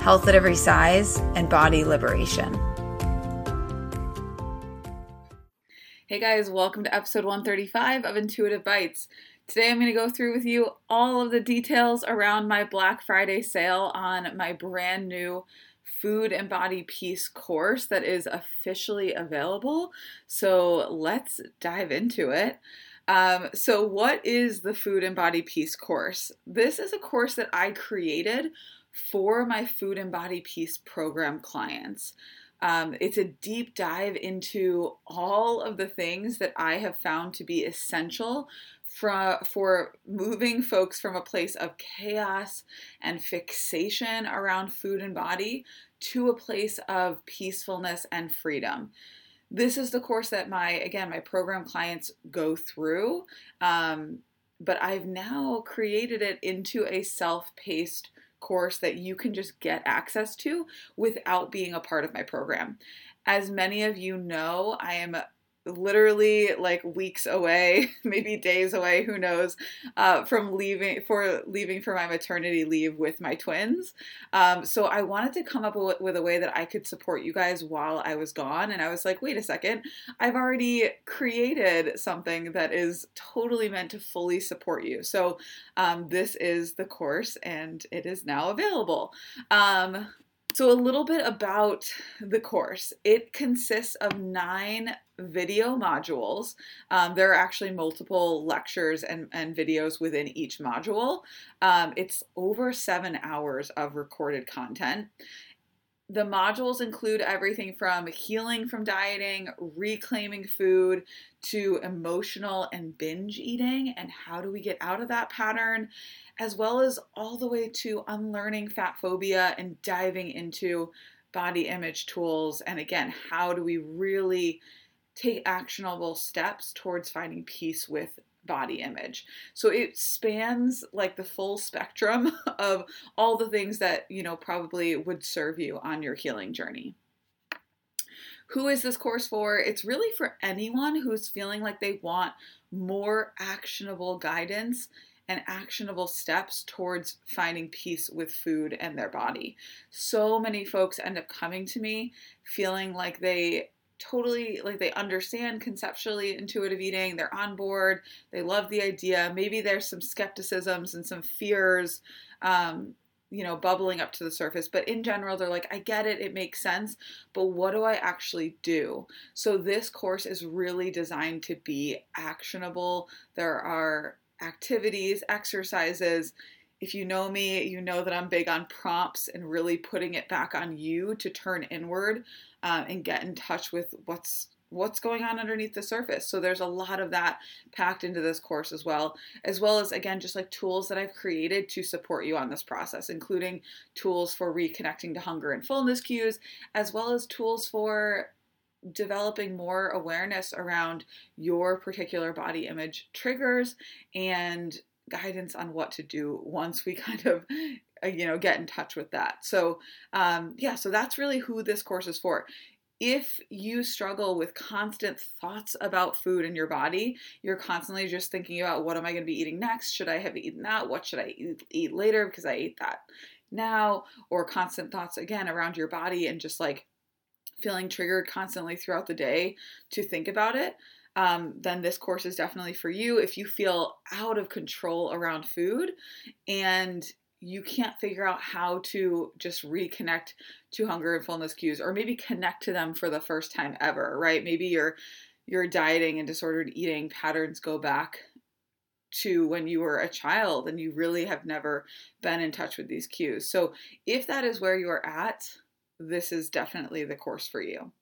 health at every size, and body liberation. Hey guys, welcome to episode 135 of Intuitive Bites. Today I'm going to go through with you all of the details around my Black Friday sale on my brand new Food and Body Peace course that is officially available. So let's dive into it. Um, so, what is the Food and Body Peace course? This is a course that I created for my Food and Body Peace program clients. Um, it's a deep dive into all of the things that I have found to be essential for, for moving folks from a place of chaos and fixation around food and body to a place of peacefulness and freedom. This is the course that my, again, my program clients go through. Um, but I've now created it into a self paced course that you can just get access to without being a part of my program. As many of you know, I am literally like weeks away, maybe days away, who knows, uh, from leaving for leaving for my maternity leave with my twins. Um, so I wanted to come up with, a way that I could support you guys while I was gone. And I was like, wait a second, I've already created something that is totally meant to fully support you. So um, this is the course, and it is now available. Um, so, a little bit about the course. It consists of nine video modules. Um, there are actually multiple lectures and, and videos within each module. Um, it's over seven hours of recorded content. The modules include everything from healing from dieting, reclaiming food, to emotional and binge eating, and how do we get out of that pattern, as well as all the way to unlearning fat phobia and diving into body image tools. And again, how do we really take actionable steps towards finding peace with body image. So it spans like the full spectrum of all the things that, you know, probably would serve you on your healing journey. Who is this course for? It's really for anyone who's feeling like they want more actionable guidance and actionable steps towards finding peace with food and their body. So many folks end up coming to me feeling like they totally like they understand conceptually intuitive eating they're on board they love the idea. Maybe there's some skepticisms and some fears um, you know bubbling up to the surface but in general they're like i get it it makes sense but what do i actually do? So this course is really designed to be actionable. There are activities exercises. If you know me, you know that I'm big on prompts and really putting it back on you to turn inward um, and get in touch with what's what's going on underneath the surface. So there's a lot of that packed into this course as well, as well as again just like tools that I've created to support you on this process, including tools for reconnecting to hunger and fullness cues, as well as tools for developing more awareness around your particular body image triggers and guidance on what to do once we kind of uh, you know get in touch with that so um, yeah so that's really who this course is for if you struggle with constant thoughts about food in your body, you're constantly just thinking about what am I going to be eating next? Should I have eaten that? What should I eat, eat later because I ate that now? Or constant thoughts again around your body and just like feeling triggered constantly throughout the day to think about it. Um, then this course is definitely for you. If you feel out of control around food and you can't figure out how to just reconnect to hunger and fullness cues or maybe connect to them for the first time ever right? Maybe your your dieting and disordered eating patterns go back to when you were a child and you really have never been in touch with these cues. So if that is where you are at this is definitely the course for you.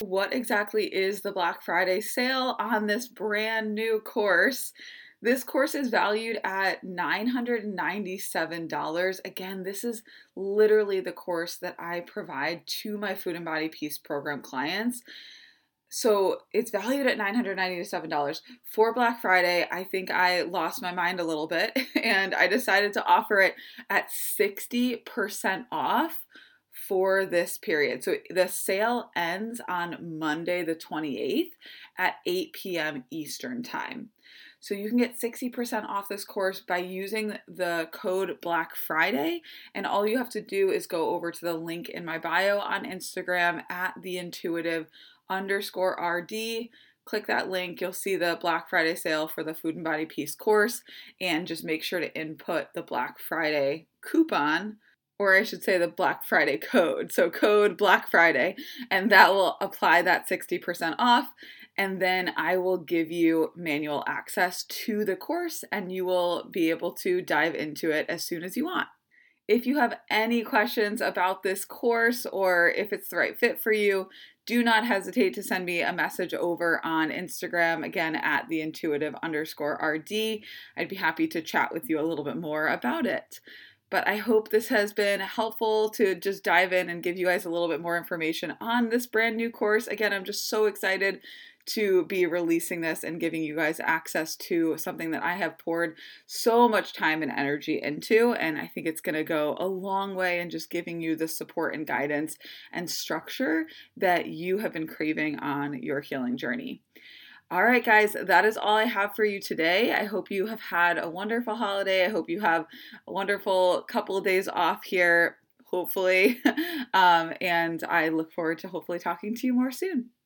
What exactly is the Black Friday sale on this brand new course? This course is valued at $997. Again, this is literally the course that I provide to my Food and Body Peace program clients. So it's valued at $997. For Black Friday, I think I lost my mind a little bit and I decided to offer it at 60% off for this period. So the sale ends on Monday, the 28th at 8 p.m. Eastern Time. So you can get 60% off this course by using the code Black Friday. And all you have to do is go over to the link in my bio on Instagram at the intuitive underscore RD. Click that link, you'll see the Black Friday sale for the Food and Body Peace course, and just make sure to input the Black Friday coupon or I should say the Black Friday code. So, code Black Friday, and that will apply that 60% off and then I will give you manual access to the course and you will be able to dive into it as soon as you want. If you have any questions about this course or if it's the right fit for you, do not hesitate to send me a message over on Instagram, again at the intuitive underscore RD. I'd be happy to chat with you a little bit more about it. But I hope this has been helpful to just dive in and give you guys a little bit more information on this brand new course. Again, I'm just so excited to be releasing this and giving you guys access to something that I have poured so much time and energy into. And I think it's going to go a long way in just giving you the support and guidance and structure that you have been craving on your healing journey. All right, guys, that is all I have for you today. I hope you have had a wonderful holiday. I hope you have a wonderful couple of days off here, hopefully. um, and I look forward to hopefully talking to you more soon.